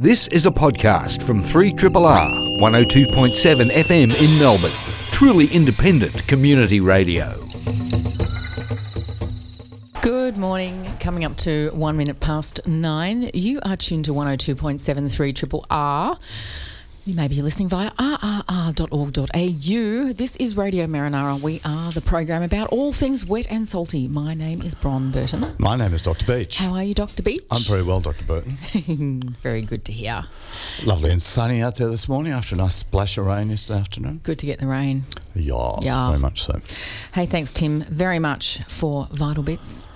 This is a podcast from 3RRR 102.7 FM in Melbourne. Truly independent community radio. Good morning. Coming up to one minute past nine. You are tuned to 102.73 Triple R. You may be listening via rrr.org.au. This is Radio Marinara. We are the program about all things wet and salty. My name is Bron Burton. My name is Dr. Beach. How are you, Dr. Beach? I'm very well, Dr. Burton. very good to hear. Lovely and sunny out there this morning after a nice splash of rain yesterday afternoon. Good to get the rain. Yes, Yeah. very much so. Hey, thanks, Tim, very much for Vital Bits.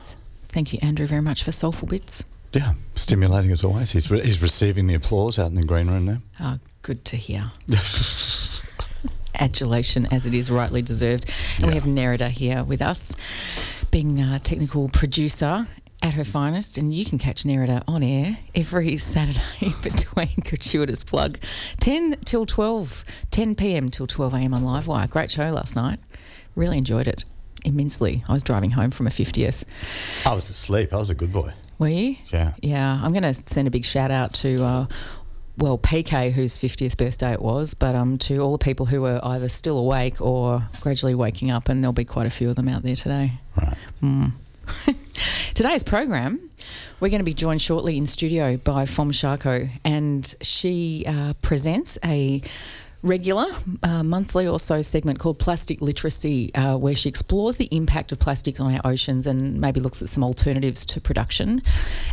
Thank you, Andrew, very much for Soulful Bits. Yeah, stimulating as always. He's, re- he's receiving the applause out in the green room now. Oh, good to hear. Adulation as it is rightly deserved. And we have Nerida here with us, being a technical producer at her finest. And you can catch Nerida on air every Saturday between gratuitous plug 10 till 12, 10 p.m. till 12 a.m. on Livewire. Great show last night. Really enjoyed it immensely. I was driving home from a 50th. I was asleep. I was a good boy. Were you? Yeah. Yeah, I'm going to send a big shout out to, uh, well, PK, whose 50th birthday it was, but um, to all the people who were either still awake or gradually waking up, and there'll be quite a few of them out there today. Right. Today's program, we're going to be joined shortly in studio by Fam Charko, and she uh, presents a regular uh, monthly or so segment called Plastic Literacy, uh, where she explores the impact of plastics on our oceans and maybe looks at some alternatives to production.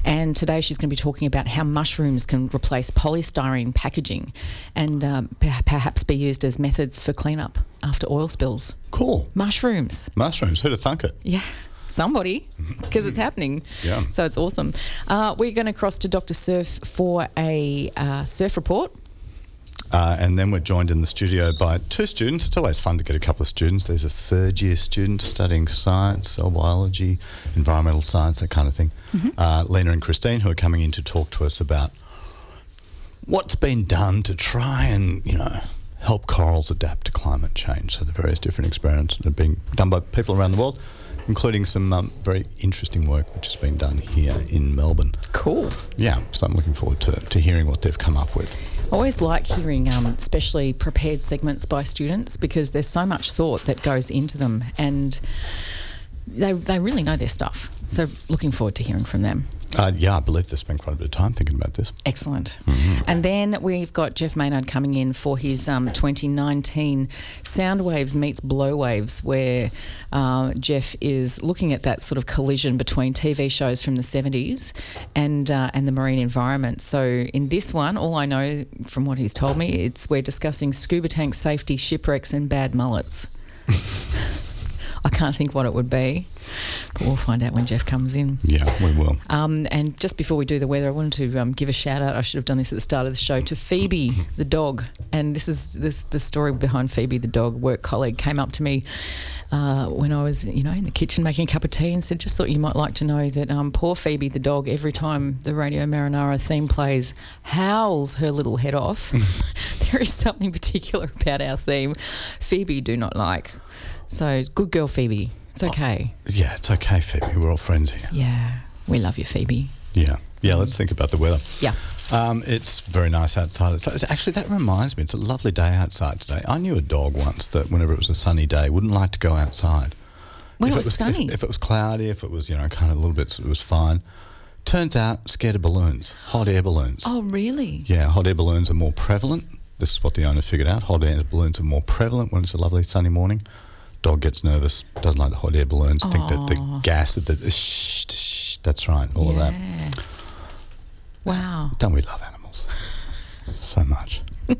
And today she's going to be talking about how mushrooms can replace polystyrene packaging and um, per- perhaps be used as methods for cleanup after oil spills. Cool. Mushrooms. Mushrooms. Who'd have thunk it? Yeah, somebody, because it's happening. Yeah. So it's awesome. Uh, we're going to cross to Dr. Surf for a uh, surf report. Uh, and then we're joined in the studio by two students. It's always fun to get a couple of students. There's a third year student studying science, cell biology, environmental science, that kind of thing. Uh, Lina and Christine, who are coming in to talk to us about what's been done to try and, you know, help corals adapt to climate change. So the various different experiments that are being done by people around the world, including some um, very interesting work which has been done here in Melbourne. Cool. Yeah, so I'm looking forward to, to hearing what they've come up with. I always like hearing um, especially prepared segments by students because there's so much thought that goes into them and they, they really know their stuff. So looking forward to hearing from them. Uh, yeah, I believe they spent quite a bit of time thinking about this. Excellent. And then we've got Jeff Maynard coming in for his um, 2019 Sound Waves Meets Blow Waves, where uh, Jeff is looking at that sort of collision between TV shows from the 70s and uh, and the marine environment. So in this one, all I know from what he's told me, it's we're discussing scuba tank safety, shipwrecks, and bad mullets. I can't think what it would be, but we'll find out when Jeff comes in. Yeah, we will. Um, and just before we do the weather, I wanted to um, give a shout out. I should have done this at the start of the show to Phoebe the dog. And this is this the story behind Phoebe the dog. Work colleague came up to me uh, when I was, you know, in the kitchen making a cup of tea and said, "Just thought you might like to know that um, poor Phoebe the dog, every time the Radio Marinara theme plays, howls her little head off. there is something particular about our theme. Phoebe do not like. So good girl, Phoebe. It's okay. Yeah, it's okay, Phoebe. We're all friends here. Yeah, we love you, Phoebe. Yeah. Yeah, let's think about the weather. Yeah. Um, it's very nice outside. It's, it's actually, that reminds me, it's a lovely day outside today. I knew a dog once that whenever it was a sunny day wouldn't like to go outside. When If it was if- sunny. If, it was cloudy, if it was, you know, kind of a little bit, it was fine. Turns out, scared of balloons, hot air balloons. oh, really? Yeah, hot air balloons are more prevalent. This is what the owner figured out. Hot air balloons are more prevalent when it's a lovely sunny morning. Dog gets nervous, doesn't like the hot air balloons, think that the gas, the, the shh, shh, that's right, all of that. Wow, Don't we love animals so much?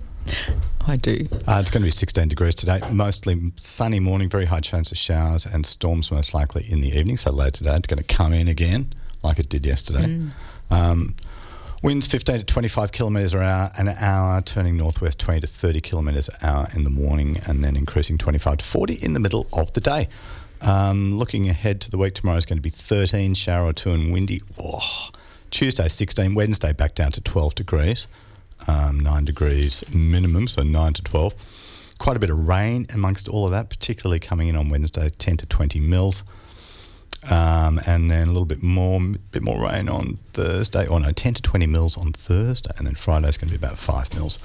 I do. Uh, it's going to be 16 degrees today. Mostly sunny morning, very high chance of showers and storms most likely in the evening. So later today, it's going to come in again like it did yesterday. Um, winds 15 to 25 kilometres an hour, an hour, turning northwest 20 to 30 kilometres an hour in the morning, and then increasing 25 to 40 in the middle of the day. Um, looking ahead to the week, tomorrow is going to be 13, shower or two, and windy. Tuesday 16, Wednesday back down to 12 degrees, um, 9 degrees minimum, so 9 to 12. Quite a bit of rain amongst all of that, particularly coming in on Wednesday, 10 to 20 mils. Um, and then a little bit more, bit more rain on Thursday, or no, 10 to 20 mils on Thursday, and then Friday's going to be about 5 mils.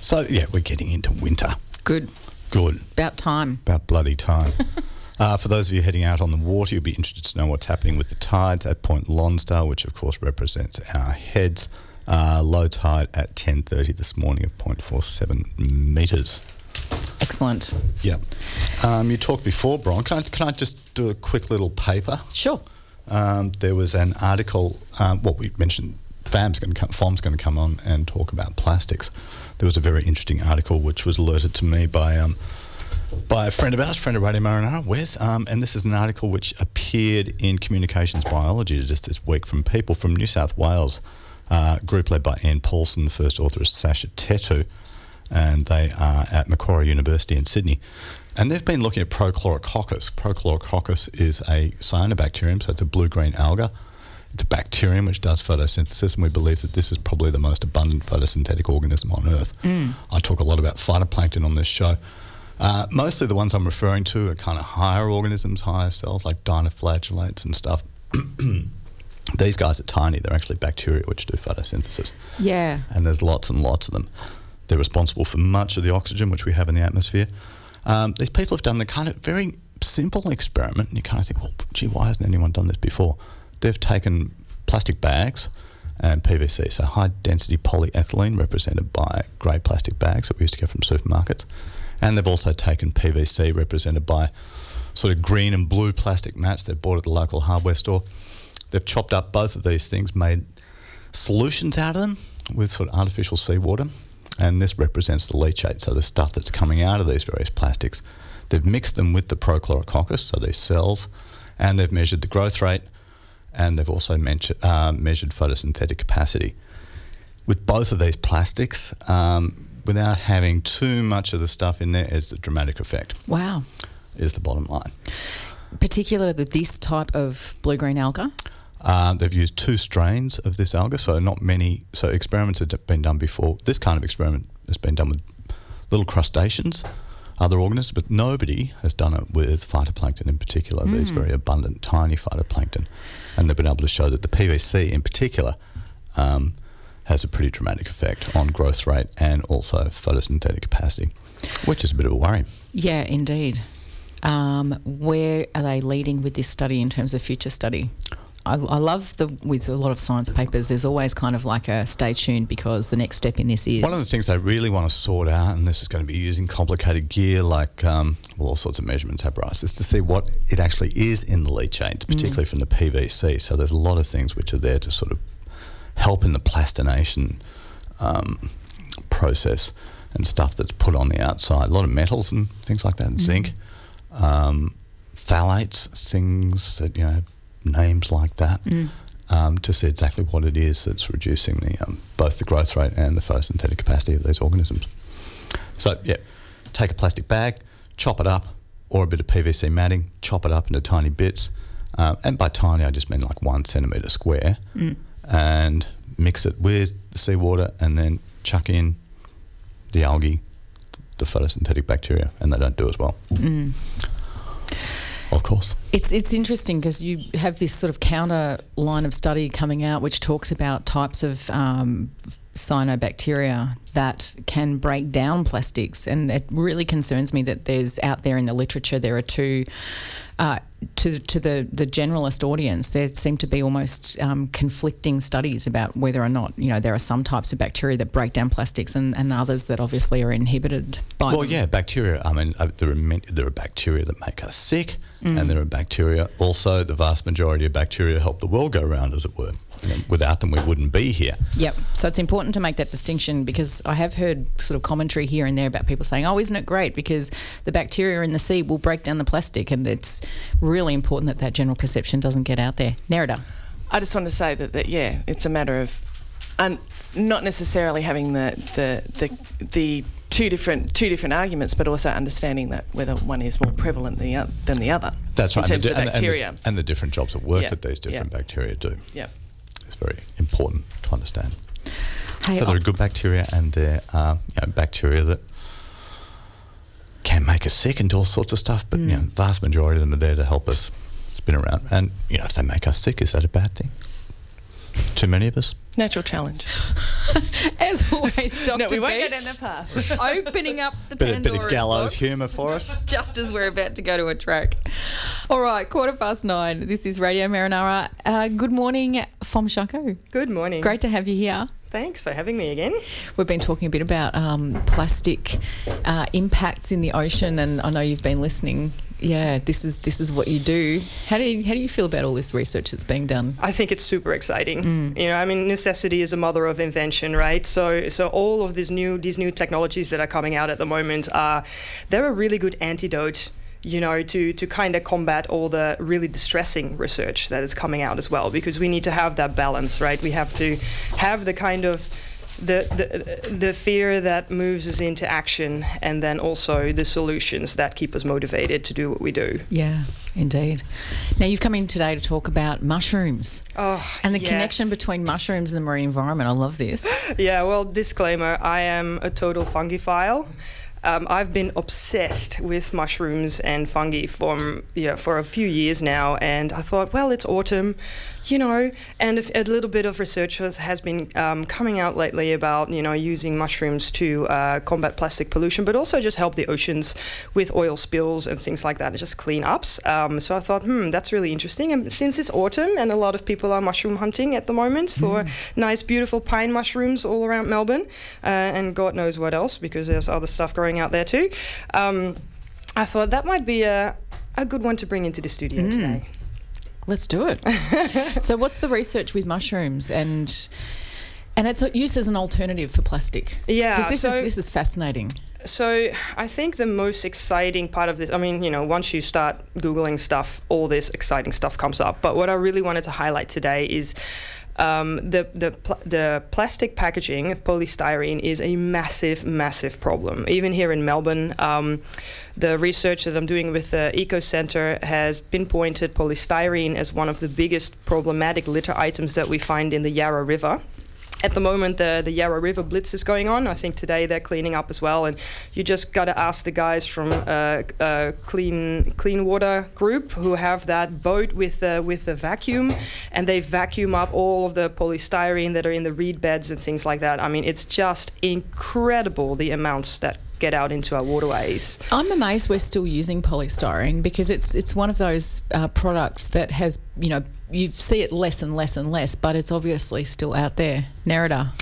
So, yeah, we're getting into winter. Good. Good. About time. About bloody time. uh, for those of you heading out on the water, you'll be interested to know what's happening with the tides at Point Lonsdale, which of course represents our heads. Uh, low tide at 10.30 this morning of 0.47 metres. Excellent. Yeah. Um, you talked before, Bron. Can I, can I just do a quick little paper? Sure. Um, there was an article, um, what we mentioned, FAM's going to come, FAM's going to come on and talk about plastics. There was a very interesting article which was alerted to me by um, by a friend of ours, friend of Radio Marinara, Wes, um, and this is an article which appeared in Communications Biology just this week from people from New South Wales, uh, group led by Ian Paulsen. The first author is Sasha Tetu, and they are at Macquarie University in Sydney. And they've been looking at Prochlorococcus. Prochlorococcus is a cyanobacterium, so it's a blue-green alga. It's a bacterium which does photosynthesis, and we believe that this is probably the most abundant photosynthetic organism on Earth. I talk a lot about phytoplankton on this show. Uh, mostly the ones I'm referring to are kind of higher organisms, higher cells like dinoflagellates and stuff. These guys are tiny. They're actually bacteria which do photosynthesis, Yeah. and there's lots and lots of them. They're responsible for much of the oxygen which we have in the atmosphere. Um, these people have done the kind of very simple experiment, and you kind of think, well, gee, why hasn't anyone done this before? They've taken plastic bags and PVC, so high density polyethylene, represented by grey plastic bags that we used to get from supermarkets, and they've also taken PVC, represented by sort of green and blue plastic mats that they've bought at the local hardware store. They've chopped up both of these things, made solutions out of them with sort of artificial seawater, and this represents the leachate, so the stuff that's coming out of these various plastics. They've mixed them with the prochlorococcus, so these cells, and they've measured the growth rate, and they've also mention, uh, measured photosynthetic capacity. With both of these plastics, um, without having too much of the stuff in there, it's a dramatic effect, Wow. is the bottom line. Particularly with this type of blue green alga. Uh, they've used two strains of this alga, so not many. So experiments have been done before. This kind of experiment has been done with little crustaceans, other organisms, but nobody has done it with phytoplankton in particular. These very abundant, tiny phytoplankton, and they've been able to show that the PVC in particular um, has a pretty dramatic effect on growth rate and also photosynthetic capacity, which is a bit of a worry. Yeah, indeed. Um, where are they leading with this study in terms of future study? I, I love the with a lot of science papers. There's always kind of like a stay tuned because the next step in this is One of the things they really want to sort out, and this is going to be using complicated gear like um, well, all sorts of measurements apparatus, is to see what it actually is in the leachates, particularly from the PVC. So there's a lot of things which are there to sort of help in the plastination um, process and stuff that's put on the outside. A lot of metals and things like that, zinc, um, phthalates, things that you know names like that. Um, to see exactly what it is that's reducing the um, both the growth rate and the photosynthetic capacity of these organisms. So yeah, take a plastic bag, chop it up, or a bit of PVC matting, chop it up into tiny bits, uh, and by tiny I just mean like one centimetre square, and mix it with the seawater, and then chuck in the algae, the photosynthetic bacteria, and they don't do as well. Of course. It's it's interesting because you have this sort of counter line of study coming out which talks about types of um, cyanobacteria that can break down plastics, and it really concerns me that there's out there in the literature there are two. Uh, to, to the, the generalist audience, there seem to be almost um, conflicting studies about whether or not you know there are some types of bacteria that break down plastics and, and others that obviously are inhibited by Well, them. yeah, bacteria. I mean, uh, there are many, there are bacteria that make us sick, and there are bacteria. Also, the vast majority of bacteria help the world go round, as it were. You know, without them, we wouldn't be here. Yep. So it's important to make that distinction because I have heard sort of commentary here and there about people saying, "Oh, isn't it great because the bacteria in the sea will break down the plastic," and it's really important that that general perception doesn't get out there. Nerida. I just want to say that, that yeah, it's a matter of un, not necessarily having the, the the the two different two different arguments, but also understanding that whether one is more prevalent than the, oth- than the other. That's right. In and terms the, of and- the and the- bacteria. and, the, different jobs of work Yeah, that these different yeah. bacteria do. yeah. It's very important to understand. Hey, So there are uh, good bacteria, and there are you know, bacteria that can make us sick and do all sorts of stuff. But you hmm. know, vast majority of them are there to help us It's around. And, you know, if they make us sick, is that a bad thing? Too many of us? Natural challenge. As always, Dr. No, we won't go Beach, down that path. opening up the Bit, of- bit of gallows humour for us. just as we're about to go to a track. All right, quarter past nine. This is Radio Marinara. Uh, good morning, Fam Charko. Good morning. Great to have you here. Thanks for having me again. We've been talking a bit about um, plastic uh, impacts in the ocean, and I know you've been listening. Yeah, this is this is what you do. How do you, how do you feel about all this research that's being done? I think it's super exciting. Mm. You know, I mean, necessity is a mother of invention, right? So, so all of these new these new technologies that are coming out at the moment are they're a really good antidote. You know, to to kind of combat all the really distressing research that is coming out as well, because we need to have that balance, right? We have to have the kind of the, the the fear that moves us into action, and then also the solutions that keep us motivated to do what we do. Yeah, indeed. Now you've come in today to talk about mushrooms Oh, and the yes. connection between mushrooms and the marine environment. I love this. Yeah, well, disclaimer I am a total fungophile. Um, I've been obsessed with mushrooms and fungi from yeah for a few years now, and I thought, well, it's autumn, you know, and if, a little bit of research has, been um, coming out lately about you know using mushrooms to uh, combat plastic pollution, but also just help the oceans with oil spills and things like that, and just clean ups. Um, so I thought, hmm, that's really interesting. And since it's autumn, and a lot of people are mushroom hunting at the moment for nice, beautiful pine mushrooms all around Melbourne, uh, and God knows what else because there's other stuff growing out there too. Um, I thought that might be a, a good one to bring into the studio today. Let's do it. so, what's the research with mushrooms and and it's used as an alternative for plastic? Yeah, this so- is this is fascinating. So I think the most exciting part of this, I mean, you know, once you start Googling stuff, all this exciting stuff comes up. But what I really wanted to highlight today is um, the, the, pl- the plastic packaging, polystyrene, is a massive, massive problem. Even here in Melbourne, um, the research that I'm doing with the Eco Centre has pinpointed polystyrene as one of the biggest problematic litter items that we find in the Yarra River at the moment the the Yarra River Blitz is going on. I think today they're cleaning up as well, and you just got to ask the guys from uh, uh, Clean Clean Water Group who have that boat with the with the vacuum, and they vacuum up all of the polystyrene that are in the reed beds and things like that. I mean, it's just incredible the amounts that get out into our waterways. I'm amazed we're still using polystyrene because it's it's one of those uh, products that has you know you see it less and less and less, but it's obviously still out there. Nerida.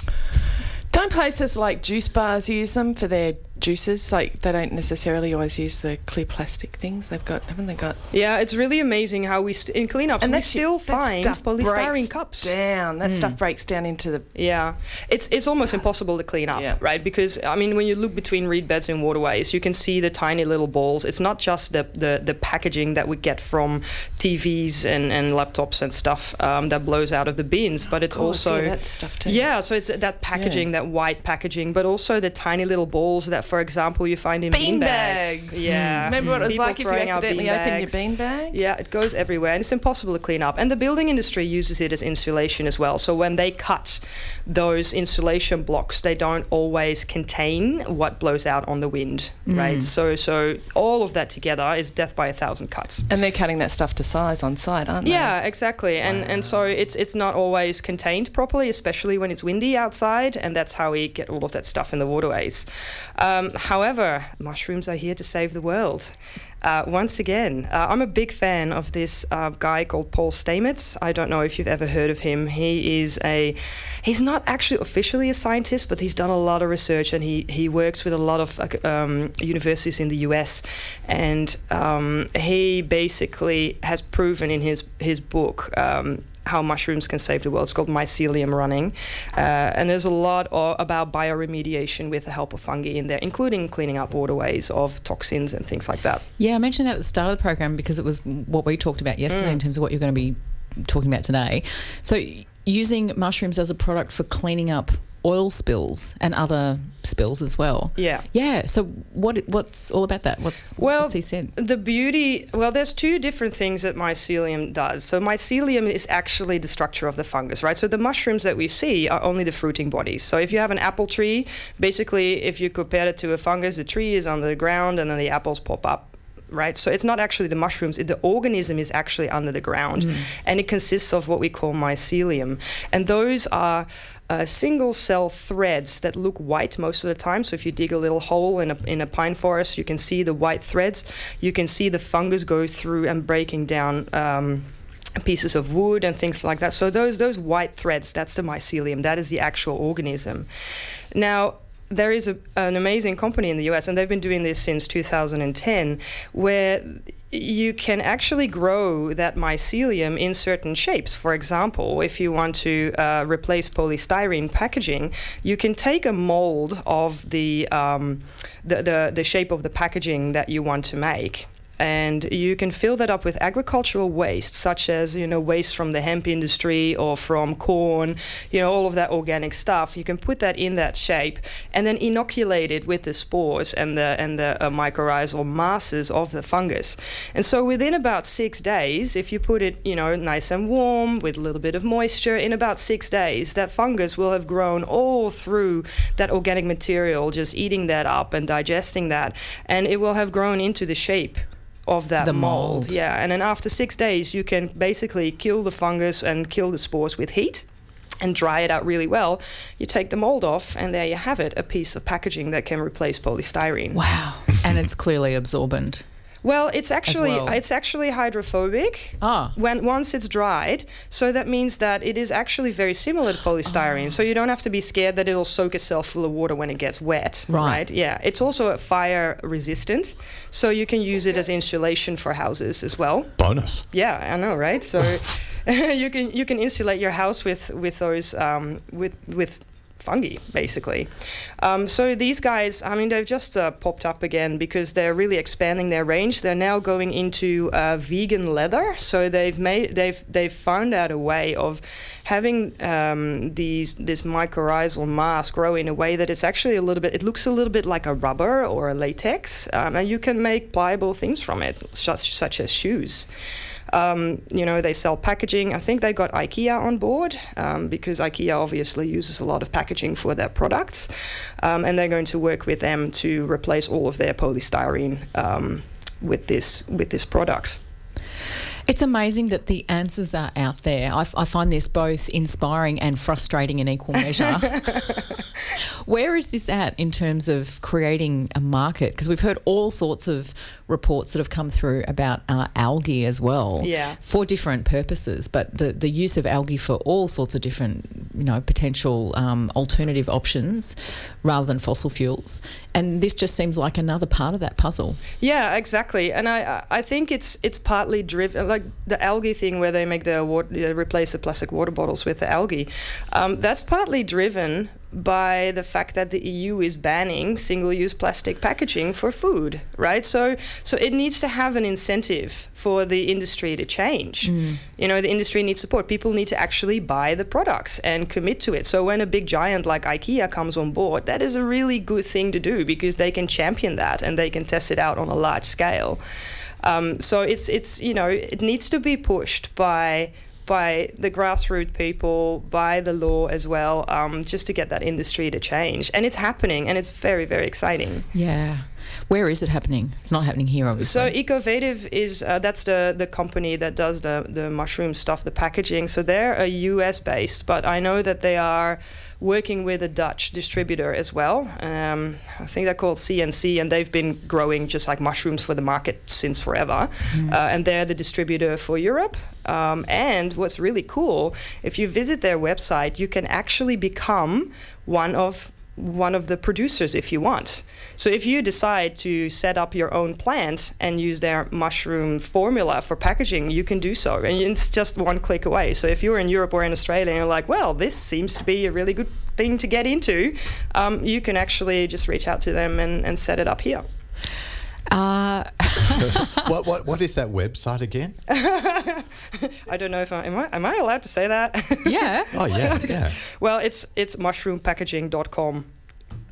Don't places like juice bars use them for their juices? Like they don't necessarily always use the clear plastic things. They've got, haven't they got? Yeah, it's really amazing how we st- in cleanups we that still shit- that find stuff polystyrene breaks cups. Down. That stuff breaks down into the. Yeah, it's it's almost impossible to clean up, Yeah. right? Because I mean, when you look between reed beds and waterways, you can see the tiny little balls. It's not just the the, the packaging that we get from TVs and, and laptops and stuff um, that blows out of the bins, but it's course, also yeah, that stuff too. Yeah, so it's that packaging, that white packaging, but also the tiny little balls that, for example, you find in bean, Bean bags. bags. Yeah, Remember what it was People like if you accidentally opened your bean bag? Yeah, it goes everywhere and it's impossible to clean up. And the building industry uses it as insulation as well. So when they cut those insulation blocks, they don't always contain what blows out on the wind, mm. right? So so all of that together is death by a thousand cuts. And they're cutting that stuff to size on site, aren't they? Yeah, exactly. And and so it's it's not always contained properly, especially when it's windy outside, and that's how we get all of that stuff in the waterways. Uh, Um, however, mushrooms are here to save the world. Uh, once again, uh, I'm a big fan of this uh, guy called Paul Stamets. I don't know if you've ever heard of him. He is a, he's not actually officially a scientist, but he's done a lot of research and he, he works with a lot of um, universities in the US. And um, he basically has proven in his, his book um, how mushrooms can save the world. It's called Mycelium Running. Uh, and there's a lot o about bioremediation with the help of fungi in there, including cleaning up waterways of toxins and things like that. Yeah, I mentioned that at the start of the program because it was what we talked about yesterday Mm. in terms of what you're going to be talking about today. So, using mushrooms as a product for cleaning up oil spills and other spills as well. Yeah. Yeah. So, what what's all about that? What's Well, what's he said? The beauty, well, there's two different things that mycelium does. So, mycelium is actually the structure of the fungus, right? So, the mushrooms that we see are only the fruiting bodies. So, if you have an apple tree, basically, if you compare it to a fungus, the tree is on the ground and then the apples pop up right? So it's not actually the mushrooms, it, the organism is actually under the ground. Mm. And it consists of what we call mycelium. And those are uh, single cell threads that look white most of the time. So if you dig a little hole in a, in a pine forest, you can see the white threads. You can see the fungus go through and breaking down. Um, pieces of wood and things like that. So those those white threads, that's the mycelium. That is the actual organism. Now there is a, an amazing company in the US, and they've been doing this since 2010, where you can actually grow that mycelium in certain shapes. For example, if you want to uh, replace polystyrene packaging, you can take a mold of the, um, the, the the shape of the packaging that you want to make and you can fill that up with agricultural waste such as you know waste from the hemp industry or from corn you know all of that organic stuff. You can put that in that shape and then inoculate it with the spores and the and the uh, mycorrhizal masses of the fungus. And so within about 6 days if you put it you know nice and warm with a little bit of moisture in about 6 days that fungus will have grown all through that organic material just eating that up and digesting that and it will have grown into the shape of that The mold. mold. Yeah, and then after six days, you can basically kill the fungus and kill the spores with heat. And dry it out really well. You take the mold off, and there you have it a piece of packaging that can replace polystyrene. Wow. and it's clearly absorbent. Well, it's actually well. it's actually hydrophobic. Ah. When once it's dried, so that means that it is actually very similar to polystyrene. So you don't have to be scared that it'll soak itself full of water when it gets wet. Right. Yeah. It's also fire resistant, so you can use it as insulation for houses as well. Bonus. Yeah, I know, right? So you can you can insulate your house with with those um, with with fungi basically. Um, so these guys, I mean, they've just uh, popped up again because they're really expanding their range. They're now going into uh, vegan leather. So they've made they've they've found out a way of having um, these this mycorrhizal mass grow in a way that it's actually a little bit. It looks a little bit like a rubber or a latex, um, and you can make pliable things from it, such such as shoes. Um, you know, they sell packaging. I think they got IKEA on board um, because IKEA obviously uses a lot of packaging for their products, um, and they're going to work with them to replace all of their polystyrene um, with this with this product. It's amazing that the answers are out there. I, f- I find this both inspiring and frustrating in equal measure. Where is this at in terms of creating a market? Because we've heard all sorts of reports that have come through about uh, algae as well, Yeah. for different purposes. But the, the use of algae for all sorts of different, you know, potential um, alternative options rather than fossil fuels, and this just seems like another part of that puzzle. Yeah, exactly. And I I think it's it's partly driven like the algae thing where they make the water, replace the plastic water bottles with the algae. Um, that's partly driven by the fact that the EU is banning single-use plastic packaging for food, right? So so it needs to have an incentive for the industry to change. You know, the industry needs support. People need to actually buy the products and commit to it. So when a big giant like IKEA comes on board, that is a really good thing to do because they can champion that and they can test it out on a large scale. Um, so it's it's you know it needs to be pushed by by the grassroots people, by the law as well, um, just to get that industry to change. And it's happening, and it's very very exciting. Yeah. Where is it happening? It's not happening here, obviously. So Ecovative is uh, that's the the company that does the the mushroom stuff, the packaging. So they're a U.S. based, but I know that they are working with a Dutch distributor as well. Um, I think they're called CNC, and they've been growing just like mushrooms for the market since forever. Uh, and they're the distributor for Europe. Um, and what's really cool, if you visit their website, you can actually become one of one of the producers if you want. So if you decide to set up your own plant and use their mushroom formula for packaging, you can do so. And it's just one click away. So if you're in Europe or in Australia and you're like, well, this seems to be a really good thing to get into, um, you can actually just reach out to them and, and set it up here. uh, what, what, what is that website again? I don't know if I am I am I allowed to say that? yeah. Oh, yeah, yeah. well, it's it's mushroompackaging.com.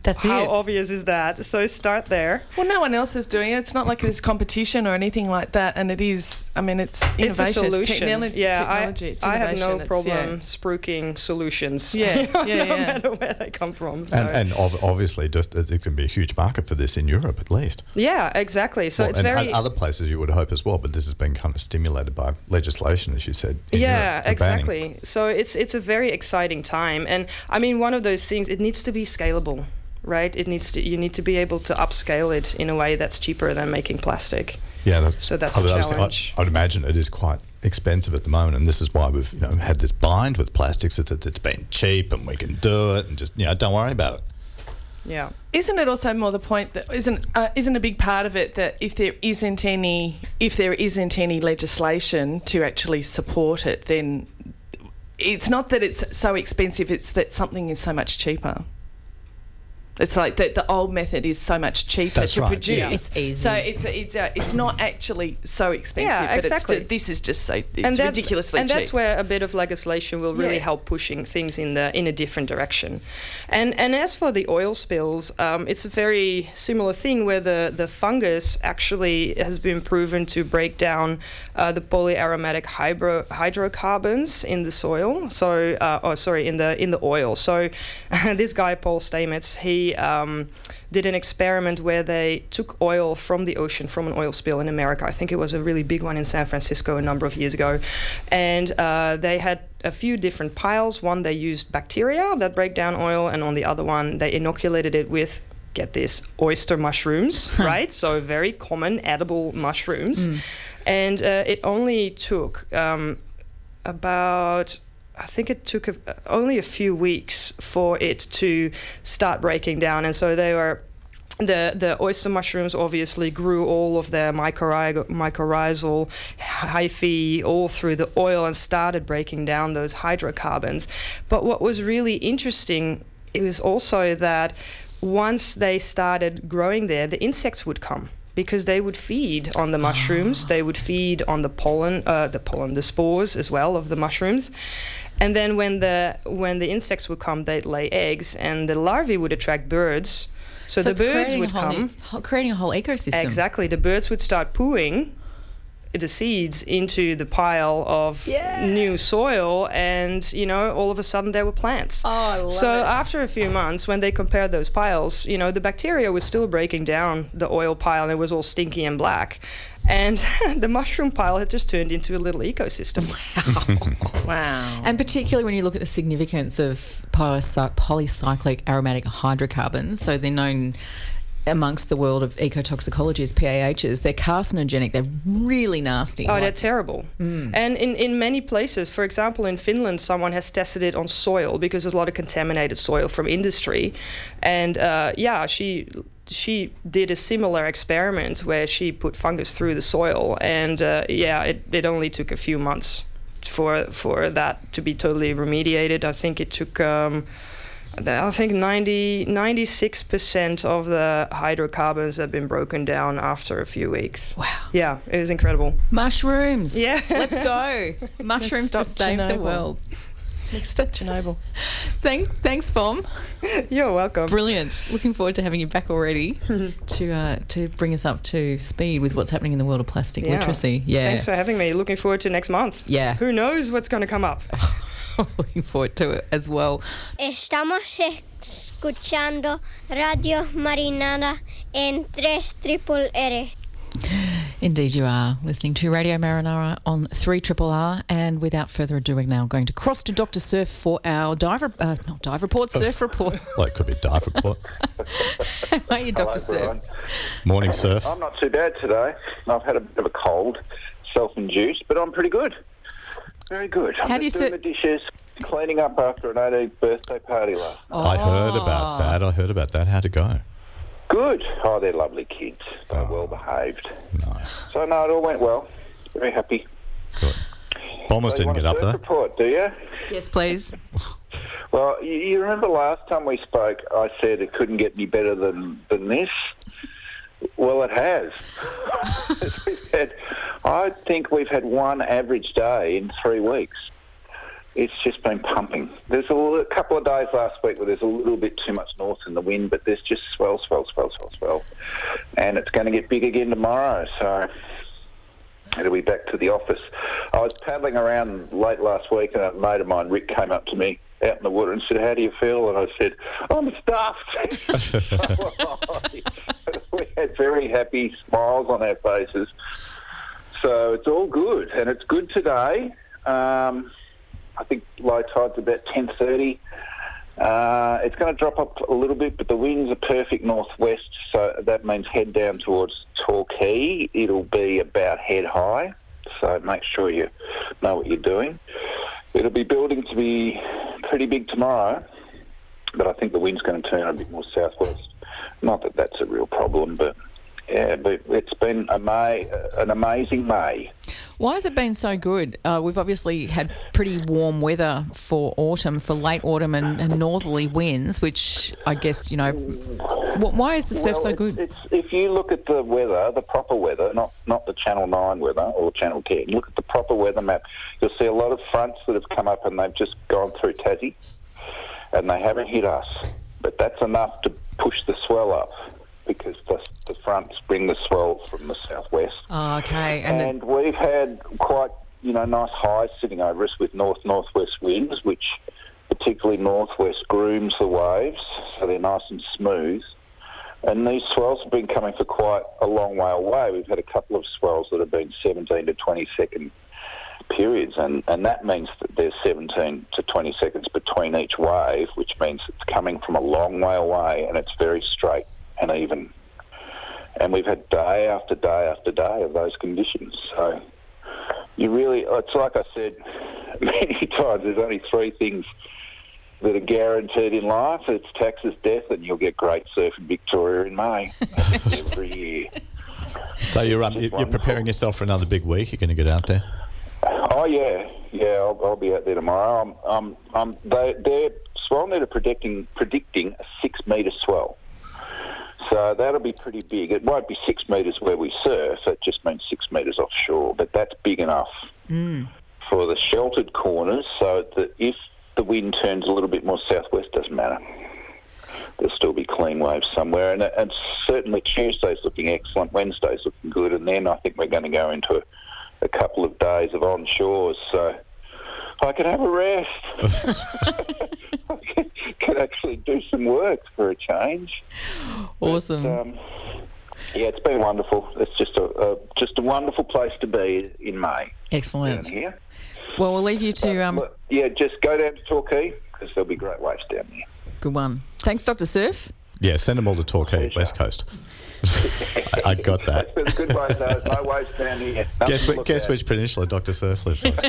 That's How it. obvious is that? So start there. Well, no one else is doing it. It's not like there's competition or anything like that. And it is, I mean, it's innovation. It's a solution. technology. yeah, technology. I, it's I have no. It's- problem yeah. spruiking solutions. Yeah, you know, yeah, no yeah. matter where they come from. So. And, and ov- obviously, just it's going to be a huge market for this in Europe, at least. yeah, exactly. So Well, it's and very o- other places you would hope as well, but this has been kind of stimulated by legislation, as you said. in yeah Europe for banning. exactly so it's it's a very exciting time and i mean one of those things it needs to be scalable right it needs to you need to be able to upscale it in a way that's cheaper than making plastic Yeah, that's, So that's I a was- I was- challenge. I, would imagine it is quite expensive at the moment, and this is why we've you know, had this bind with plastics. It's, it's been cheap, and we can do it, and just you know, don't worry about it. yeah Isn't it also more the point that isn't uh, isn't a big part of it that if there isn't any if there isn't any legislation to actually support it, then it's not that it's so expensive; it's that something is so much cheaper. It's like that the old method is so much cheaper That's to right, produce. yeah. It's easy. So it's it's uh, it's not actually so expensive. Yeah, but exactly. It's, this is just so it's and that- ridiculously and cheap. that's where a bit of legislation will really Yeah. help pushing things in the in a different direction and and as for the oil spills um, it's a very similar thing where the the fungus actually has been proven to break down uh, the polyaromatic hydro, hydrocarbons in the soil so uh, oh sorry in the in the oil so this guy Paul Stamets he um, did an experiment where they took oil from the ocean from an oil spill in America. I think it was a really big one in San Francisco a number of years ago. And uh, they had a few different piles. One, they used bacteria that break down oil, and on the other one, they inoculated it with. Get this oyster mushrooms, right? So, very common edible mushrooms. And uh, it only took um, about I think it took a, only a few weeks for it to start breaking down, and so they were. The, the oyster mushrooms obviously grew all of their mycorrhizal, mycorrhizal hyphae all through the oil and started breaking down those hydrocarbons. But what was really interesting it was also that once they started growing there, the insects would come because they would feed on the mushrooms. They would feed on the pollen, uh, the pollen, the spores as well of the mushrooms. And then when the when the insects would come, they'd lay eggs, and the larvae would attract birds. So, So the birds would come. new- creating a whole ecosystem. Exactly. The birds would start pooing the seeds into the pile of Yeah. new soil and you know all of a sudden there were plants Oh, I love so it. after a few months when they compared those piles you know the bacteria was still breaking down the oil pile and it was all stinky and black and the mushroom pile had just turned into a little ecosystem wow. wow. And particularly when you look at the significance of polycyclic aromatic hydrocarbons, so they're known amongst the world of ecotoxicology as PAHs. They're carcinogenic. They're really nasty. Oh, Like- they're terrible. And in, in many places, for example, in Finland, someone has tested it on soil because there's a lot of contaminated soil from industry. And uh, yeah, she she did a similar experiment where she put fungus through the soil, and uh, yeah, it, it only took a few months for for that to be totally remediated. I think it took. Um, I think 90, 96% of the hydrocarbons have been broken down after a few weeks. Wow. Yeah, it was incredible. Mushrooms. Yeah. Let's go. Mushrooms to stop save the world. Next step, Chernobyl. Thank, thanks, Fam. You're welcome. Brilliant. Looking forward to having you back already to uh, to bring us up to speed with what's happening in the world of plastic Yeah. literacy. Yeah. Thanks for having me. Looking forward to next month. Yeah. Who knows what's going to come up? Looking forward to it as well. Estamos escuchando Radio Marinada en 3 triple R. Indeed, you are listening to Radio Marinara on 3 Triple R. And without further ado, we're now going to cross to Dr. Surf for our dive, re- uh, not dive report, surf report. Well, it could be dive report. How are you, Dr. Surf? Brian. Morning surf. I'm not too bad today. I've had a bit of a cold, self-induced, but I'm pretty good. Very good. I'm How do you just doing sit- the dishes, cleaning up after an 18th birthday party last. I heard about ah. that. I heard about that. How'd it go? Good. Oh, they're lovely kids. They're ah. well behaved. Nice. So no, it all went well. Very happy. Good. Bombers So you didn't want get a up surf there. report, do you? Yes, please. Well, you, you remember last time we spoke, I said it couldn't get any better than, than this. Well, it has. Had- I think we've had one average day in three weeks. it's just been pumping. There's a, li- couple of days last week where there's a little bit too much north in the wind, but there's just swell, swell, swell, swell, swell. And it's going to get big again tomorrow, so it'll be back to the office. I was paddling around late last week, and a mate of mine, Rick, came up to me out in the water and said, "How do you feel?" And I said, "I'm stuffed." happy smiles on our faces, so it's all good, and it's good today. Um, I think low tide's about ten thirty. Uh, it's going to drop up a little bit, but the winds are perfect northwest, so that means head down towards Torquay. It'll be about head high, so make sure you know what you're doing. It'll be building to be pretty big tomorrow, but I think the wind's going to turn a bit more southwest. Not that that's a real problem, but yeah, but it's been a May, an amazing May. Why has it been so good? Uh, we've obviously had pretty warm weather for autumn, for late autumn and, and northerly winds, which I guess, you know, why is the surf Well, so good? It's, if you look at the weather, the proper weather, not not the Channel Nine weather or Channel Ten. Look at the proper weather map. You'll see a lot of fronts that have come up and they've just gone through Tassie, and they haven't hit us. But that's enough to push the swell up because the, the fronts bring the swell from the southwest. Oh, okay. And, And, the, we've had quite, you know, nice highs sitting over us with north northwest winds, which particularly northwest grooms the waves, so they're nice and smooth. And these swells have been coming for quite a long way away. We've had a couple of swells that have been 17 to 20 second periods, and, and that means that there's 17 to 20 seconds between each wave, which means it's coming from a long way away and it's very straight and even. And we've had day after day after day of those conditions. So you really, it's like I said many times, there's only three things that are guaranteed in life. It's taxes, death, and you'll get great surf in Victoria in May every year. So you're um, you're you're preparing yourself for another big week. You're going to get out there. Oh yeah, yeah. I'll, I'll be out there tomorrow. I'm, I'm, I'm, they, they're SwellNet are predicting predicting a six metre swell, so that'll be pretty big. It won't be six metres where we surf. It just means six metres offshore, but that's big enough hmm. for the sheltered corners. So that if the wind turns a little bit more southwest, doesn't matter. There'll still be clean waves somewhere, and, and certainly Tuesday's looking excellent. Wednesday's looking good, and then I think we're going to go into a, a couple of days of onshores. So I can have a rest. I can, can actually do some work for a change. awesome. Um, yeah, it's been wonderful. It's just a, a just a wonderful place to be in May Excellent. here. Well, we'll leave you to um, But, yeah, just go down to Torquay because there'll be great waves down there. good one. Thanks, Dr. Surf. Yeah, send them all to Torquay, West Coast. I, I got that. That's been good waves. No, no waves down here. Guess, to whi- look guess which peninsula Dr. Surf lives on?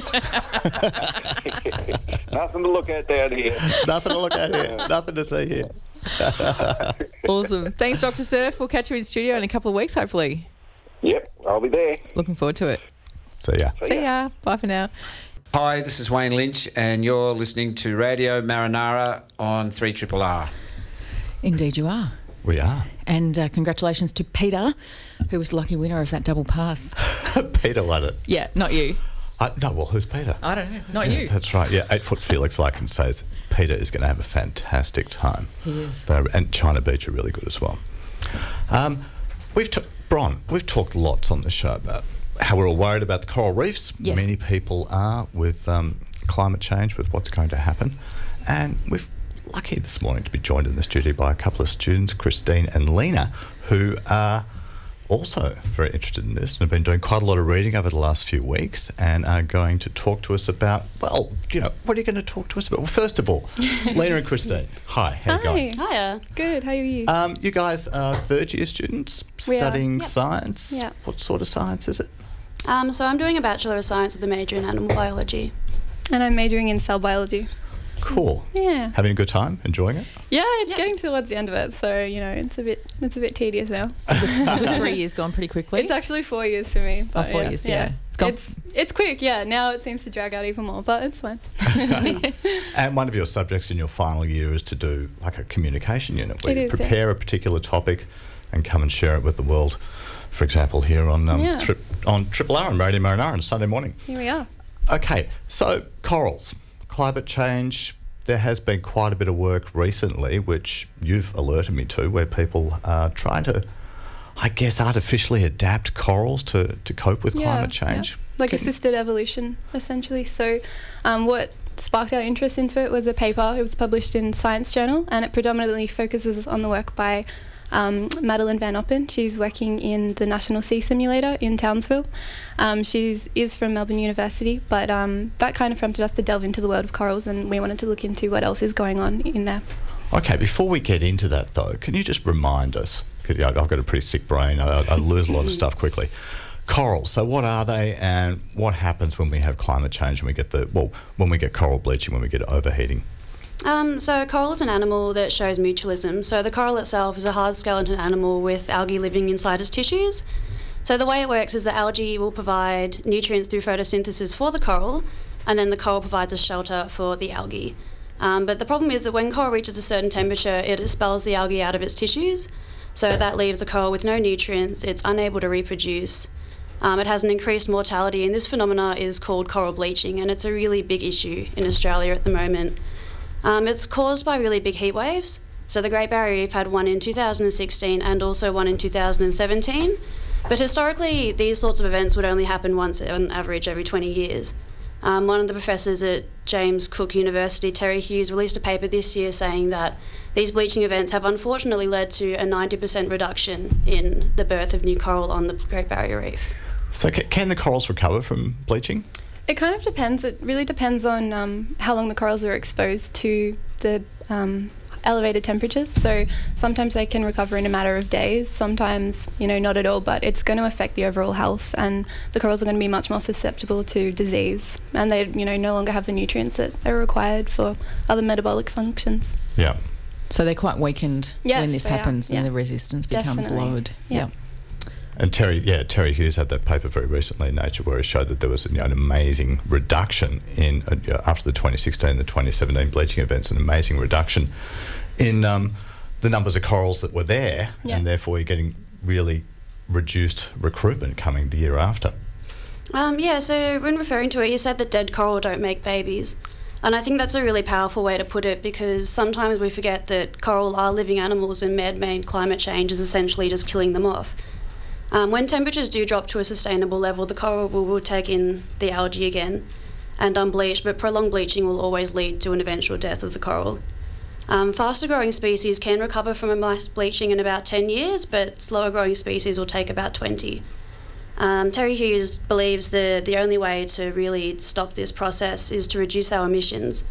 Nothing to look at down here. Nothing to look at here. Nothing to see here. Awesome. Thanks, Dr. Surf. We'll catch you in studio in a couple of weeks, hopefully. Yep, I'll be there. Looking forward to it. See ya. See ya. Bye for now. Hi, this is Wayne Lynch, and you're listening to Radio Marinara on 3 Triple R. Indeed, you are. We are. And uh, congratulations to Peter, who was the lucky winner of that double pass. Peter won it. Yeah, not you. Uh, no, well, who's Peter? I don't know. Not Yeah, you. That's right. Yeah, eight foot Felix Larkin says Peter is going to have a fantastic time. He is. And China Beach are really good as well. Um, we've t- Bron, we've talked lots on the show about how we're all worried about the coral reefs. Yes. Many people are with um, climate change, with what's going to happen. And we're lucky this morning to be joined in the studio by a couple of students, Christine and Lina, who are also very interested in this and have been doing quite a lot of reading over the last few weeks and are going to talk to us about, well, you know, what are you going to talk to us about? Well, first of all, Lina and Christine, hi, how you going? Hiya. Good. How are you? Um, you guys are third year students We studying yep. science. Yep. What sort of science is it? Um, so I'm doing a Bachelor of Science with a major in animal biology. and I'm majoring in cell biology. Cool. Yeah. Having a good time? Enjoying it? Yeah, it's Yeah. getting towards the end of it, so you know it's a bit it's a bit tedious now. Was it three years gone pretty quickly? It's actually four years for me. But four years, yeah. It's gone- It's it's quick. Yeah. Now it seems to drag out even more, but it's fine. And one of your subjects in your final year is to do like a communication unit where It you is, yeah. prepare a particular topic and come and share it with the world. For example, here on um, Yeah. tri- on Triple R and Radio Marinara on Sunday morning. Here we are. Okay, so corals. Climate change, there has been quite a bit of work recently, which you've alerted me to, where people are trying to, I guess, artificially adapt corals to, to cope with climate change. Like Can- assisted evolution, essentially. So, um, what sparked our interest into it was a paper. It was published in Science Journal, and it predominantly focuses on the work by um, Madeline Van Oppen. She's working in the National Sea Simulator in Townsville. Um, she's is from Melbourne University, but um, that kind of prompted us to delve into the world of corals, and we wanted to look into what else is going on in there. Okay, before we get into that though, can you just remind us? Because I've got a pretty sick brain, I, I lose a lot of stuff quickly. Corals. So, what are they, and what happens when we have climate change and we get the well, when we get coral bleaching, when we get overheating? Um, so, coral is an animal that shows mutualism. So, the coral itself is a hard skeleton animal with algae living inside its tissues. So, the way it works is the algae will provide nutrients through photosynthesis for the coral, and then the coral provides a shelter for the algae. Um, but the problem is that when coral reaches a certain temperature, it expels the algae out of its tissues. So, that leaves the coral with no nutrients, it's unable to reproduce. Um, it has an increased mortality, and this phenomena is called coral bleaching, and it's a really big issue in Australia at the moment. Um, it's caused by really big heat waves. So the Great Barrier Reef had one in 2016 and also one in 2017. But historically, these sorts of events would only happen once on average every 20 years. Um, one of the professors at James Cook University, Terry Hughes, released a paper this year saying that these bleaching events have unfortunately led to a 90% reduction in the birth of new coral on the Great Barrier Reef. So, ca- can the corals recover from bleaching? It kind of depends. It really depends on um, how long the corals are exposed to the um, elevated temperatures. So sometimes they can recover in a matter of days. Sometimes, you know, not at all. But it's going to affect the overall health, and the corals are going to be much more susceptible to disease, and they, you know, no longer have the nutrients that are required for other metabolic functions. Yeah. So they're quite weakened Yes, when this they are, happens and yeah. the resistance becomes Definitely, lowered. yeah. And Terry, yeah, Terry Hughes had that paper very recently in Nature where he showed that there was you know, an amazing reduction in uh, after the 2016 and the 2017 bleaching events, an amazing reduction in um, the numbers of corals that were there, Yeah. and therefore you're getting really reduced recruitment coming the year after. Um, yeah, so when referring to it, you said that dead coral don't make babies. And I think that's a really powerful way to put it because sometimes we forget that coral are living animals and man made climate change is essentially just killing them off. Um, when temperatures do drop to a sustainable level, the coral will, will take in the algae again and unbleach, but prolonged bleaching will always lead to an eventual death of the coral. Um, faster growing species can recover from a mass bleaching in about 10 years, but slower growing species will take about 20. Um, Terry Hughes believes the, the only way to really stop this process is to reduce our emissions.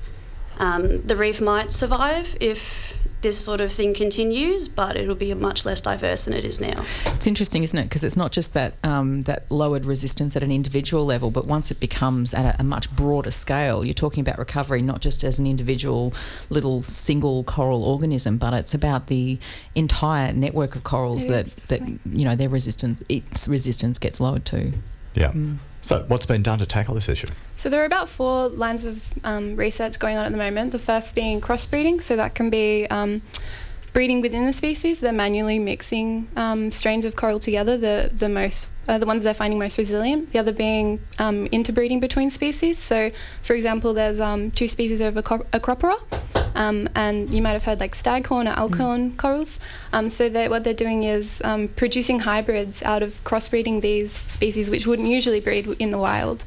Um, the reef might survive if this sort of thing continues, but it'll be much less diverse than it is now. It's interesting, isn't it? Because it's not just that um, that lowered resistance at an individual level, but once it becomes at a, a much broader scale, you're talking about recovery not just as an individual little single coral organism, but it's about the entire network of corals It that is, that you know their resistance its resistance gets lowered to. Yeah. Mm. So, what's been done to tackle this issue? So there are about four lines of um, research going on at the moment. The first being crossbreeding, so that can be um, breeding within the species. They're manually mixing um, strains of coral together. The the most uh, the ones they're finding most resilient. The other being um, interbreeding between species. So, for example, there's um, two species of Acropora, um, and you might have heard like staghorn or elkhorn corals. Um, so they, what they're doing is um, producing hybrids out of crossbreeding these species, which wouldn't usually breed in the wild.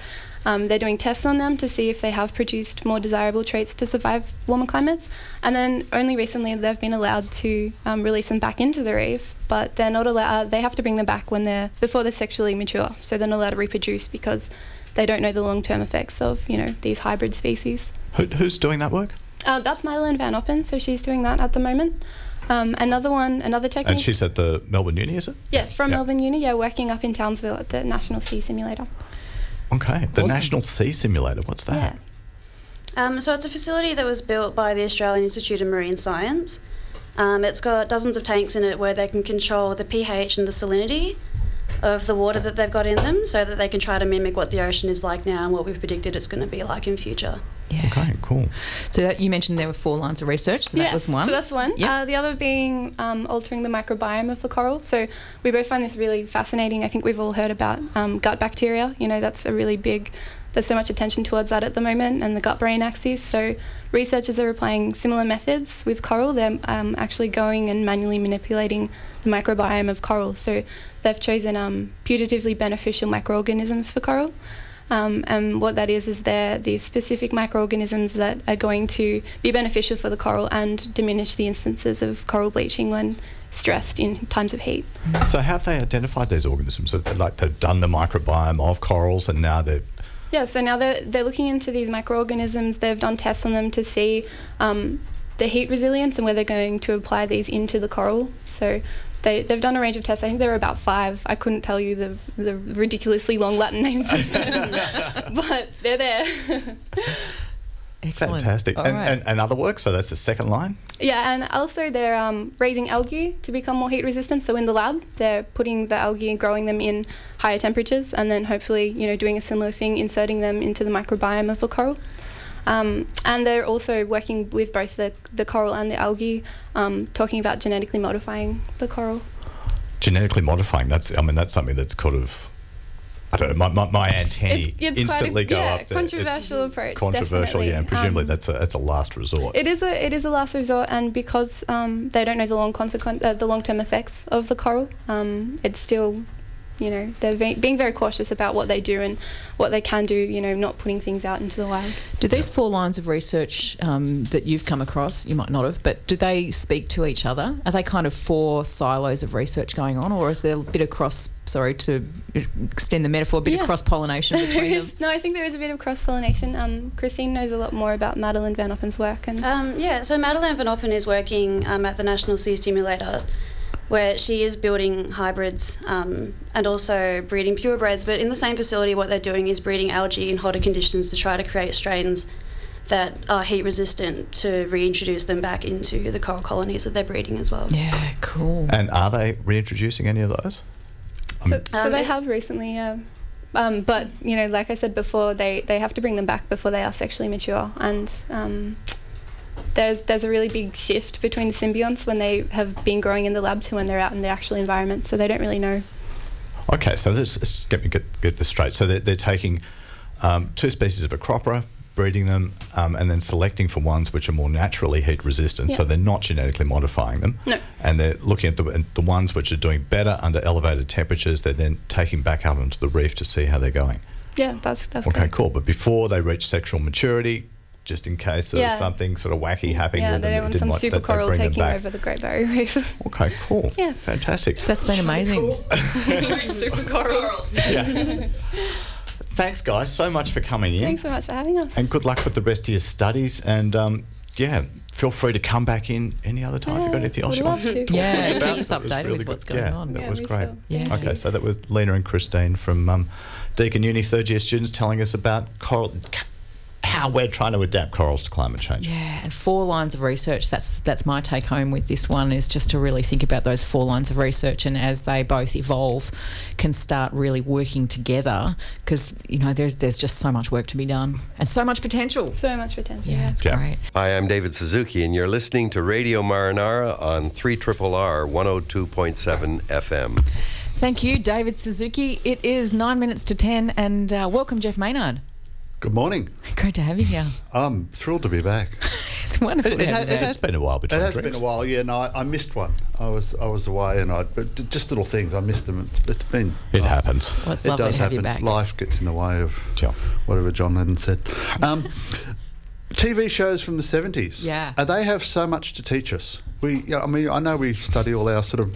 Um, they're doing tests on them to see if they have produced more desirable traits to survive warmer climates. And then only recently they've been allowed to um, release them back into the reef, but they're not allowed. They have to bring them back when they're before they're sexually mature, so they're not allowed to reproduce because they don't know the long-term effects of you know these hybrid species. Who, who's doing that work? Uh, that's Madeleine Van Oppen, so she's doing that at the moment. Um, another one, another technique. And she's at the Melbourne Uni, is it? yeah, from Yeah. Melbourne Uni. Yeah, working up in Townsville at the National Sea Simulator. Okay. The Awesome. National Sea Simulator. What's that? Yeah. Um, so it's a facility that was built by the Australian Institute of Marine Science. Um, it's got dozens of tanks in it where they can control the pH and the salinity of the water that they've got in them so that they can try to mimic what the ocean is like now and what we've predicted it's going to be like in future. Yeah. Okay, cool. So that, you mentioned there were four lines of research. So that was one. So that's one. Yep. Uh, the other being um, altering the microbiome of the coral. So we both find this really fascinating. I think we've all heard about um, gut bacteria. You know, that's a really big. There's so much attention towards that at the moment and the gut brain axis. So researchers are applying similar methods with coral. They're um, actually going and manually manipulating the microbiome of coral. So they've chosen um, putatively beneficial microorganisms for coral. Um, and what that is is they're these specific microorganisms that are going to be beneficial for the coral and diminish the instances of coral bleaching when stressed in times of heat. So how have they identified these organisms? Like they've done the microbiome of corals, and now they're Yeah, so now they're, they're looking into these microorganisms. They've done tests on them to see um, the heat resilience and where they're going to apply these into the coral. So they, they've done a range of tests. I think there are about five. I couldn't tell you the, the ridiculously long Latin names but they're there. Excellent. fantastic. And, right. and, and other work. So that's the second line. Yeah, and also they're um, raising algae to become more heat resistant. So in the lab, they're putting the algae and growing them in higher temperatures, and then hopefully, you know, doing a similar thing, inserting them into the microbiome of the coral. Um, and they're also working with both the, the coral and the algae, um, talking about genetically modifying the coral. Genetically modifying. That's I mean that's something that's kind of I don't know. My, my, my antennae It's- it's quite a- instantly go yeah, up. there. It's controversial approach, Controversial, definitely. yeah. And presumably Um, that's a that's a last resort. It is a it is a last resort, and because um, they don't know the long consequent uh, the long term effects of the coral, um, it's still, you know, they're ve- being very cautious about what they do and what they can do. You know, not putting things out into the wild. Do these four lines of research um, that you've come across, you might not have, but do they speak to each other? Are they kind of four silos of research going on, or is there a bit of cross? Sorry to extend the metaphor, a bit Yeah. of cross pollination There between them. no, I think there is a bit of cross pollination. Um, Christine knows a lot more about Madeleine Van Oppen's work, and Um, yeah, so Madeleine Van Oppen is working um, at the National Sea Simulator, where she is building hybrids um, and also breeding purebreds. But in the same facility, what they're doing is breeding algae in hotter conditions to try to create strains that are heat resistant to reintroduce them back into the coral colonies that they're breeding as well. Yeah, cool. and are they reintroducing any of those? so, so Um, they have recently. Yeah. Um, but you know, like I said before, they, they have to bring them back before they are sexually mature, and um, there's there's a really big shift between the symbionts when they have been growing in the lab to when they're out in the actual environment. So they don't really know. Okay, so this, this get me get, get this straight. So they're, they're taking um, two species of Acropora, breeding them, um, and then selecting for ones which are more naturally heat resistant. So they're not genetically modifying them. No. And they're looking at the, the ones which are doing better under elevated temperatures. They're then taking back out onto the reef to see how they're going. Yeah, that's that's Okay, correct. cool. But before they reach sexual maturity, just in case there's Yeah. something sort of wacky happening Yeah, with they them, don't want didn't some want- super coral bring them taking back. over the Great Barrier Reef. Okay, cool. Yeah. Fantastic. That's been amazing. super coral. Yeah. Thanks, guys, so much for coming in. Thanks so much for having us. And good luck with the rest of your studies. And um, yeah, feel free to come back in any other time if you've got anything else you want love to to. talk Yeah, to keep us updated really with what's good. going yeah, on. That Yeah, was great. shall. Yeah. Okay, so that was Lina and Christine from um, Deakin Uni third year students telling us about coral, how we're trying to adapt corals to climate change. Yeah, and four lines of research. That's that's my take home with this one is just to really think about those four lines of research, and as they both evolve, can start really working together because you know there's there's just so much work to be done and so much potential. So much potential. Yeah, it's Yeah. great. Hi, I'm David Suzuki, and you're listening to Radio Marinara on 3 R 102.7 FM. Thank you, David Suzuki. It is nine minutes to ten, and uh, welcome, Jeff Maynard. Good morning. Great to have you here. I'm thrilled to be back. It's wonderful. It, to it, have ha- it has been a while between. It has drinks. been a while, yeah. No, I, I missed one. I was I was away, and I but just little things. I missed them. It's, it's been. It happens. Well, it's it does to have happen. you back. Life gets in the way of Sure. whatever John Lennon said. Um, TV shows from the seventies. Yeah. Uh, they have so much to teach us. We, yeah, I mean, I know we study all our sort of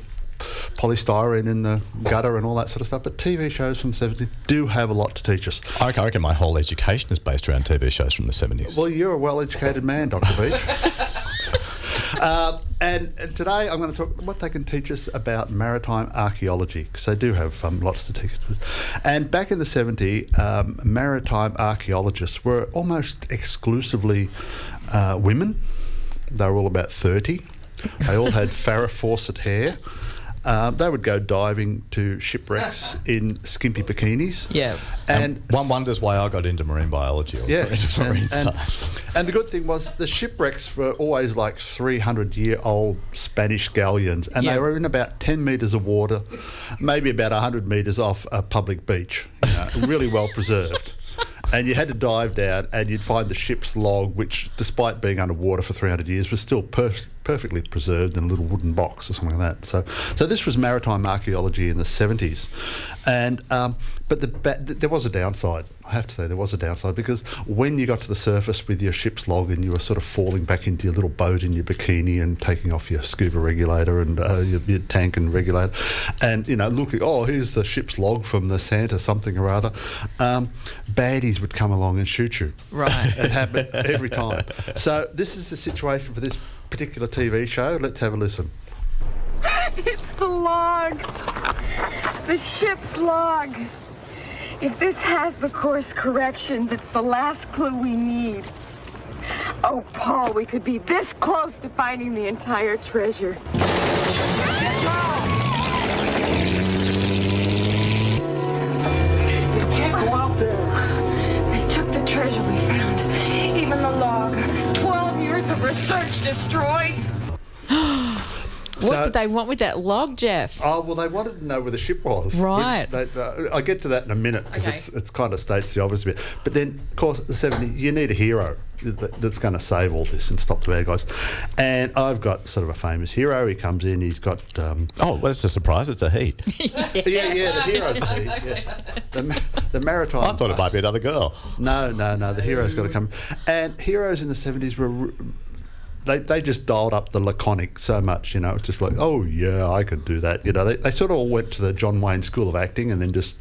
polystyrene in the gutter and all that sort of stuff, but TV shows from the seventies do have a lot to teach us. I reckon, my whole education is based around TV shows from the 70s. Well, you're a well-educated man, Dr. Beach. uh, and, and today I'm going to talk what they can teach us about maritime archaeology because they do have um, lots to teach us. And back in the 70s, um, maritime archaeologists were almost exclusively uh, women. They were all about 30. They all had Farrah Fawcett hair. Um, they would go diving to shipwrecks in skimpy bikinis. Yeah. And One wonders why I got into marine biology or yeah, into marine and, and, science. and the good thing was the shipwrecks were always like 300 year old Spanish galleons, and Yeah. they were in about 10 metres of water, maybe about 100 metres off a public beach, you know, really well preserved. and you had to dive down, and you'd find the ship's log, which, despite being underwater for 300 years, was still perf- perfectly preserved in a little wooden box or something like that. So, so this was maritime archaeology in the 70s, and um, but the ba- th- there was a downside. I have to say there was a downside because when you got to the surface with your ship's log and you were sort of falling back into your little boat in your bikini and taking off your scuba regulator and uh, your, your tank and regulator, and you know looking, oh here's the ship's log from the Santa something or other, um, baddies would come along and shoot you. Right. it happened every time. So this is the situation for this particular TV show. Let's have a listen. It's the log. The ship's log. If this has the course corrections, it's the last clue we need. Oh, Paul, we could be this close to finding the entire treasure. You can't go out there. They took the treasure we found. Even the log. Twelve years of research destroyed. What So- did they want with that log, Jeff? Oh well, they wanted to know where the ship was. Right. They, uh, I get to that in a minute because Okay. it's it's kind of states the obvious bit. But then, of course, the '70s, you need a hero that, that's going to save all this and stop the bad guys. And I've got sort of a famous hero. He comes in. He's got. Um, Oh, well, it's a surprise. It's a heat. yeah, yeah, the hero's the, heat, yeah. the, the maritime. I thought it might be another girl. No, no, no. The hero's got to come. And heroes in the seventies were. They, they just dialed up the laconic so much, you know. It's just like, oh yeah, I could do that. You know, they, they sort of all went to the John Wayne School of Acting and then just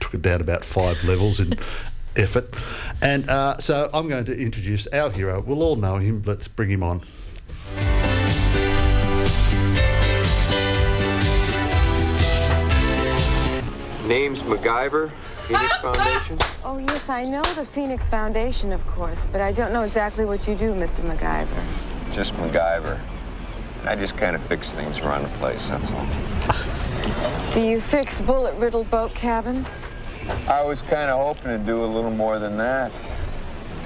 took it down about five levels in effort. And uh, so I'm going to introduce our hero. We'll all know him. Let's bring him on. Name's MacGyver, Phoenix Foundation. Oh, yes, I know the Phoenix Foundation, of course, but I don't know exactly what you do, Mr. MacGyver. Just MacGyver. I just kind of fix things around the place, that's all. Do you fix bullet riddled boat cabins? I was kind of hoping to do a little more than that.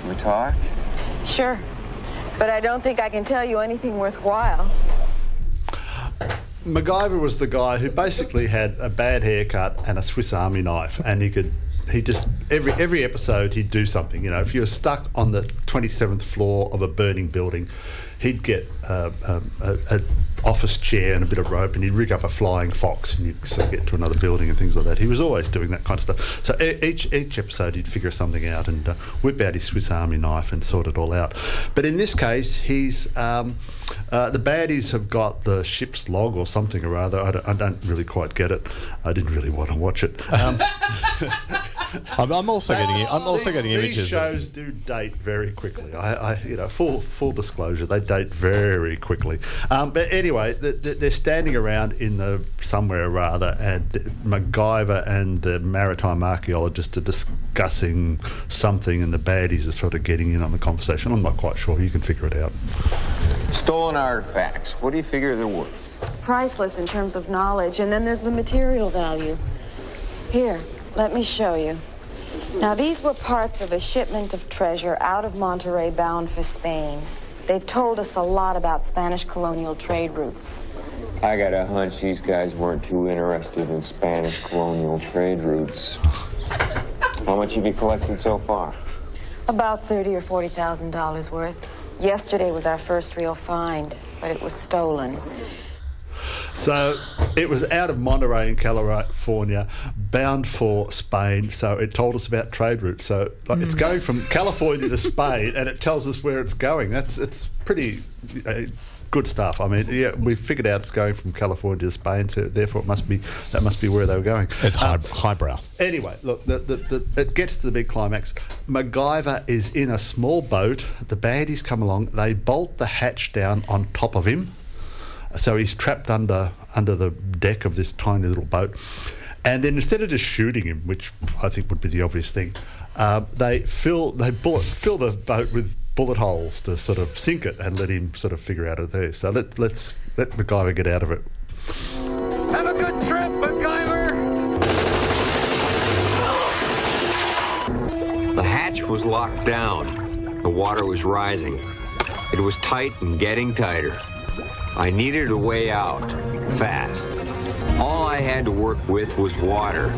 Can we talk? Sure. But I don't think I can tell you anything worthwhile. MacGyver was the guy who basically had a bad haircut and a Swiss Army knife, and he could. He just every every episode he'd do something. You know, if you were stuck on the twenty seventh floor of a burning building, he'd get uh, um, a, a office chair and a bit of rope, and he'd rig up a flying fox, and you'd sort of get to another building and things like that. He was always doing that kind of stuff. So e- each each episode he'd figure something out and uh, whip out his Swiss Army knife and sort it all out. But in this case, he's um, uh, the baddies have got the ship's log or something or other. I don't, I don't really quite get it. I didn't really want to watch it. Um, I'm, I'm also getting I'm also these, getting these images. of- shows do date very quickly. I, I, you know, full full disclosure, they date very quickly. Um, but anyway, the, the, they're standing around in the somewhere or other, and MacGyver and the maritime archaeologist are discussing something, and the baddies are sort of getting in on the conversation. I'm not quite sure. You can figure it out. Stolen artifacts. What do you figure they're worth? Priceless in terms of knowledge, and then there's the material value. Here, let me show you. Now, these were parts of a shipment of treasure out of Monterey bound for Spain. They've told us a lot about Spanish colonial trade routes. I got a hunch these guys weren't too interested in Spanish colonial trade routes. How much have you collected so far? About thirty or forty thousand dollars worth. Yesterday was our first real find, but it was stolen. So it was out of Monterey in California, bound for Spain. So it told us about trade routes. So like, it's going from California to Spain, and it tells us where it's going. That's it's pretty uh, good stuff. I mean, yeah, we figured out it's going from California to Spain, so therefore it must be that must be where they were going. It's high, highbrow. Anyway, look, the, the, the, it gets to the big climax. MacGyver is in a small boat. The bandies come along. They bolt the hatch down on top of him, so he's trapped under under the deck of this tiny little boat. And then instead of just shooting him, which I think would be the obvious thing, uh, they fill they bullet, fill the boat with bullet holes to sort of sink it and let him sort of figure out it there. So let, let's let MacGyver get out of it. Have a good trip, MacGyver! The hatch was locked down. The water was rising. It was tight and getting tighter. I needed a way out, fast. All I had to work with was water.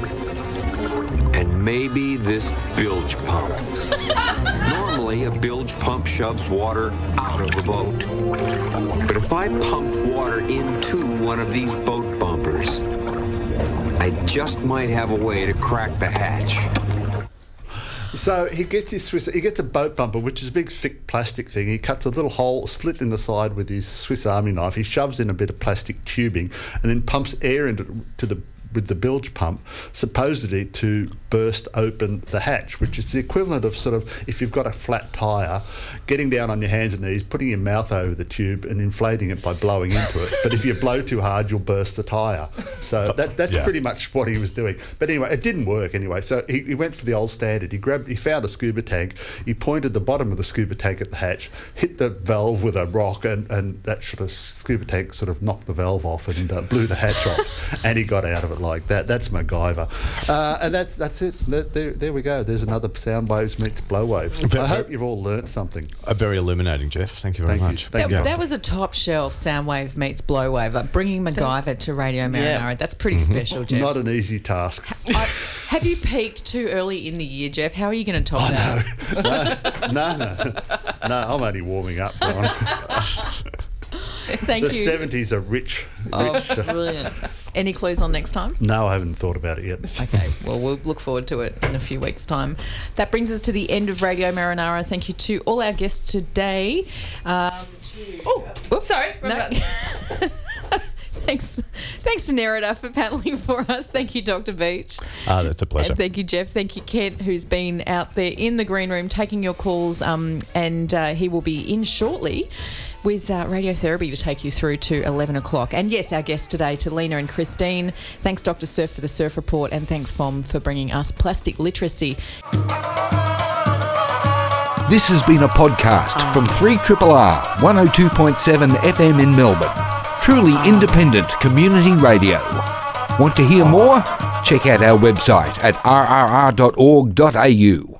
And maybe this bilge pump. Normally, a bilge pump shoves water out of the boat. But if I pumped water into one of these boat bumpers, I just might have a way to crack the hatch. So he gets his Swiss. He gets a boat bumper, which is a big, thick plastic thing. He cuts a little hole, slit in the side with his Swiss Army knife. He shoves in a bit of plastic tubing, and then pumps air into to the with the bilge pump, supposedly to burst open the hatch, which is the equivalent of sort of if you've got a flat tyre, getting down on your hands and knees, putting your mouth over the tube and inflating it by blowing into it. But if you blow too hard, you'll burst the tyre. So that, that's Yeah. pretty much what he was doing. But anyway, it didn't work anyway. So he, he went for the old standard. He grabbed, he found a scuba tank. He pointed the bottom of the scuba tank at the hatch, hit the valve with a rock, and, and that sort of scuba tank sort of knocked the valve off and uh, blew the hatch off. And he got out of it like that. That's MacGyver. Uh, and that's that's it. There, there, there we go. There's another sound waves meets blow wave. I hope you've all learnt something. A very illuminating, Jeff. Thank you very Thank you. much. Thank That, that was a top shelf Soundwave meets Blowwave. Uh, Bringing MacGyver to Radio Marinara. That's pretty special, Jeff. Not an easy task. I, have you peaked too early in the year, Jeff? How are you going to top that? no, no, no. I'm only warming up, Ron. Thank the you. 70s are rich. Oh, rich. brilliant. Any clues on next time? No, I haven't thought about it yet. Okay, well, we'll look forward to it in a few weeks' time. That brings us to the end of Radio Marinara. Thank you to all our guests today. Um, oh, oops, sorry. No. thanks, thanks to Nerida for paneling for us. Thank you, Dr. Beach. Ah, that's a pleasure. And thank you, Jeff. Thank you, Kent, who's been out there in the green room taking your calls. Um, and uh, he will be in shortly with uh, radiotherapy to take you through to 11 o'clock. And yes, our guests today, to Lina and Christine. Thanks, Dr. Surf, for the Surf Report. And thanks, Fam, for bringing us plastic literacy. This has been a podcast from 3RRR 102.7 FM in Melbourne. Truly independent community radio. Want to hear more? Check out our website at rrr.org.au.